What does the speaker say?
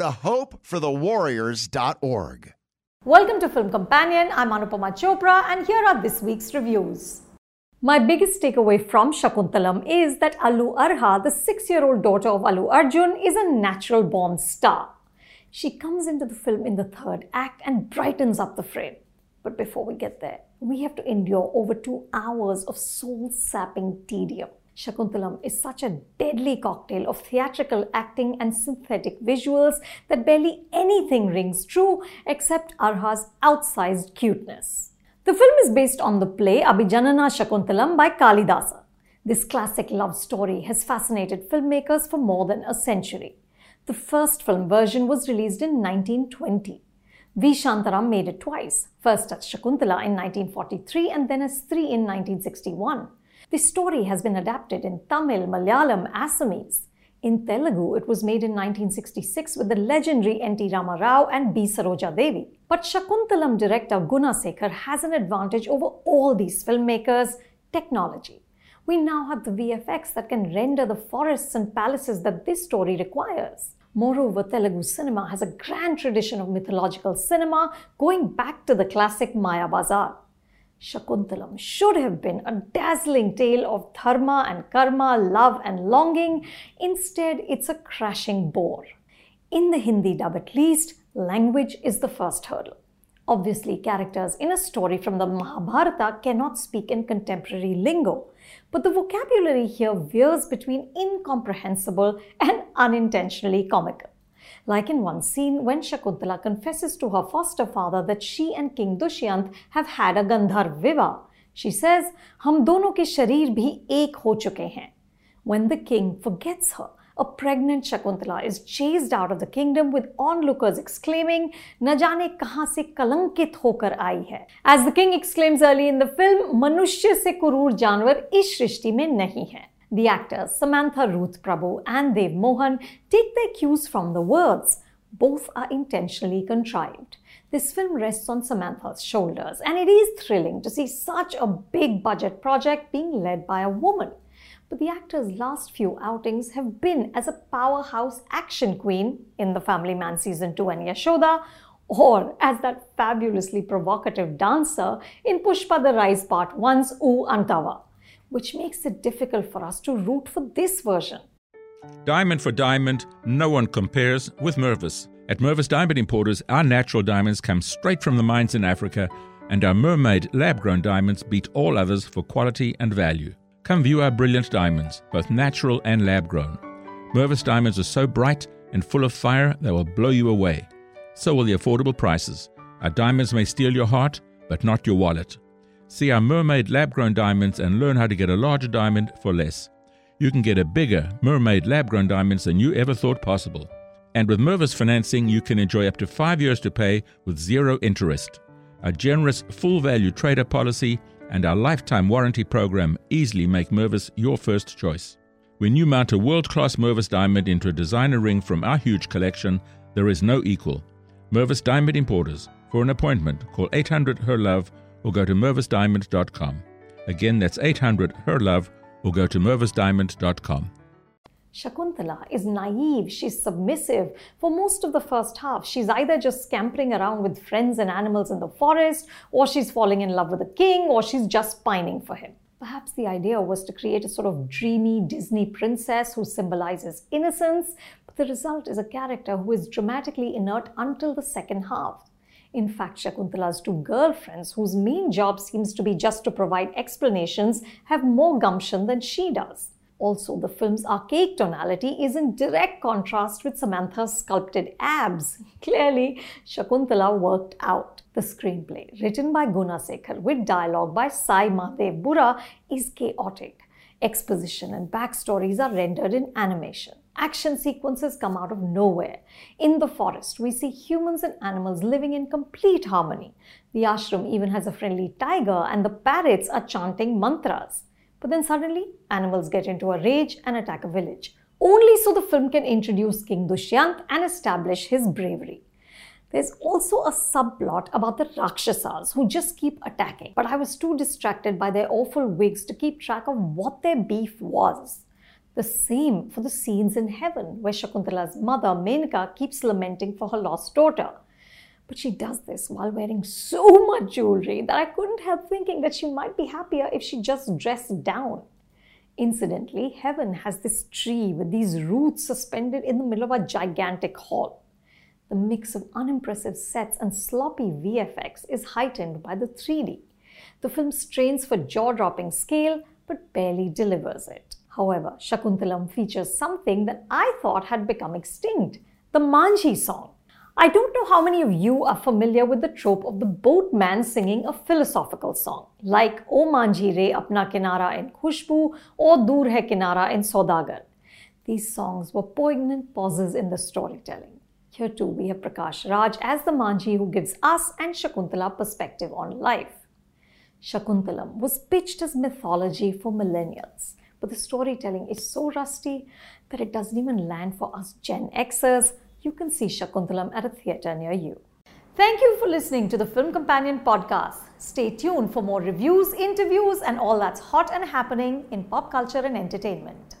to hopeforthewarriors.org. Welcome to Film Companion. I'm Anupama Chopra, and here are this week's reviews. My biggest takeaway from Shaakuntalam is that Allu Arha, the six year old daughter of Allu Arjun, is a natural born star. She comes into the film in the third act and brightens up the frame. But before we get there, we have to endure over two hours of soul sapping tedium. Shaakuntalam is such a deadly cocktail of theatrical acting and synthetic visuals that barely anything rings true except Arha's outsized cuteness. The film is based on the play Abhijnana Shakuntalam by Kalidasa. This classic love story has fascinated filmmakers for more than a century. The first film version was released in 1920. V. Shantaram made it twice, first as Shakuntala in 1943 and then as Stree in 1961. The story has been adapted in Tamil, Malayalam, Assamese. In Telugu, it was made in 1966 with the legendary N.T. Rama Rao and B. Saroja Devi. But Shaakuntalam director Gunasekhar has an advantage over all these filmmakers technology. We now have the VFX that can render the forests and palaces that this story requires. Moreover, Telugu cinema has a grand tradition of mythological cinema going back to the classic Maya Bazar. Shaakuntalam should have been a dazzling tale of dharma and karma, love and longing. Instead, it's a crashing bore. In the Hindi dub, at least, language is the first hurdle. Obviously, characters in a story from the Mahabharata cannot speak in contemporary lingo, but the vocabulary here veers between incomprehensible and unintentionally comical. Like in one scene when Shakuntala confesses to her foster father that she and King Dushyant have had a Gandharv Viva. She says, "Hum dono ke sharir bhi ek ho chuke hain." When the king forgets her, a pregnant Shakuntala is chased out of the kingdom with onlookers exclaiming, "Na jane kahan se kalankit hokar aayi hai." As the king exclaims early in the film, "Manushya se kurur janwar is shrishti mein nahi hai." The actors Samantha Ruth Prabhu and Dev Mohan take their cues from the words. Both are intentionally contrived. This film rests on Samantha's shoulders, and it is thrilling to see such a big budget project being led by a woman. But the actor's last few outings have been as a powerhouse action queen in The Family Man Season 2 and Yashoda, or as that fabulously provocative dancer in Pushpa the Rise Part 1's Oo Antava which makes it difficult for us to root for this version. Diamond for diamond, no one compares with Mervis. At Mervis Diamond Importers, our natural diamonds come straight from the mines in Africa, and our mermaid lab grown diamonds beat all others for quality and value. Come view our brilliant diamonds, both natural and lab grown. Mervis diamonds are so bright and full of fire they will blow you away. So will the affordable prices. Our diamonds may steal your heart, but not your wallet. See our mermaid lab grown diamonds and learn how to get a larger diamond for less. You can get a bigger mermaid lab grown diamonds than you ever thought possible. And with Mervis financing, you can enjoy up to five years to pay with zero interest. Our generous full value trader policy and our lifetime warranty program easily make Mervis your first choice. When you mount a world class Mervis diamond into a designer ring from our huge collection, there is no equal. Mervis Diamond Importers. For an appointment, call 800 HER LOVE or go to mervisdiamond.com. Again, that's 800 HER LOVE or go to mervisdiamond.com. Shakuntala is naive, she's submissive. For most of the first half, she's either just scampering around with friends and animals in the forest, or she's falling in love with the king, or she's just pining for him. Perhaps the idea was to create a sort of dreamy Disney princess who symbolizes innocence, but the result is a character who is dramatically inert until the second half. In fact, Shakuntala's two girlfriends, whose main job seems to be just to provide explanations, have more gumption than she does. Also, the film's archaic tonality is in direct contrast with Samantha's sculpted abs. Clearly, Shakuntala worked out. The screenplay, written by Gunasekhar with dialogue by Sai Madhav Burra, is chaotic. Exposition and backstories are rendered in animation. Action sequences come out of nowhere. In the forest, we see humans and animals living in complete harmony. The ashram even has a friendly tiger, and the parrots are chanting mantras. But then suddenly, animals get into a rage and attack a village, only so the film can introduce King Dushyant and establish his bravery. There's also a subplot about the Rakshasas who just keep attacking, but I was too distracted by their awful wigs to keep track of what their beef was. The same for the scenes in heaven, where Shakuntala's mother, Menaka, keeps lamenting for her lost daughter. But she does this while wearing so much jewelry that I couldn't help thinking that she might be happier if she just dressed down. Incidentally, heaven has this tree with these roots suspended in the middle of a gigantic hall. The mix of unimpressive sets and sloppy VFX is heightened by the 3D. The film strains for jaw dropping scale but barely delivers it. However, Shaakuntalam features something that I thought had become extinct the Manjhi song. I don't know how many of you are familiar with the trope of the boatman singing a philosophical song, like O Manjhi Re Apna Kinara in Khushbu or Dur Hai Kinara in Saudagar. These songs were poignant pauses in the storytelling. Here too we have Prakash Raj as the Manjhi who gives us and Shakuntala perspective on life. Shaakuntalam was pitched as mythology for millennials, but the storytelling is so rusty that it doesn't even land for us Gen Xers. You can see Shaakuntalam at a theatre near you. Thank you for listening to the Film Companion podcast. Stay tuned for more reviews, interviews, and all that's hot and happening in pop culture and entertainment.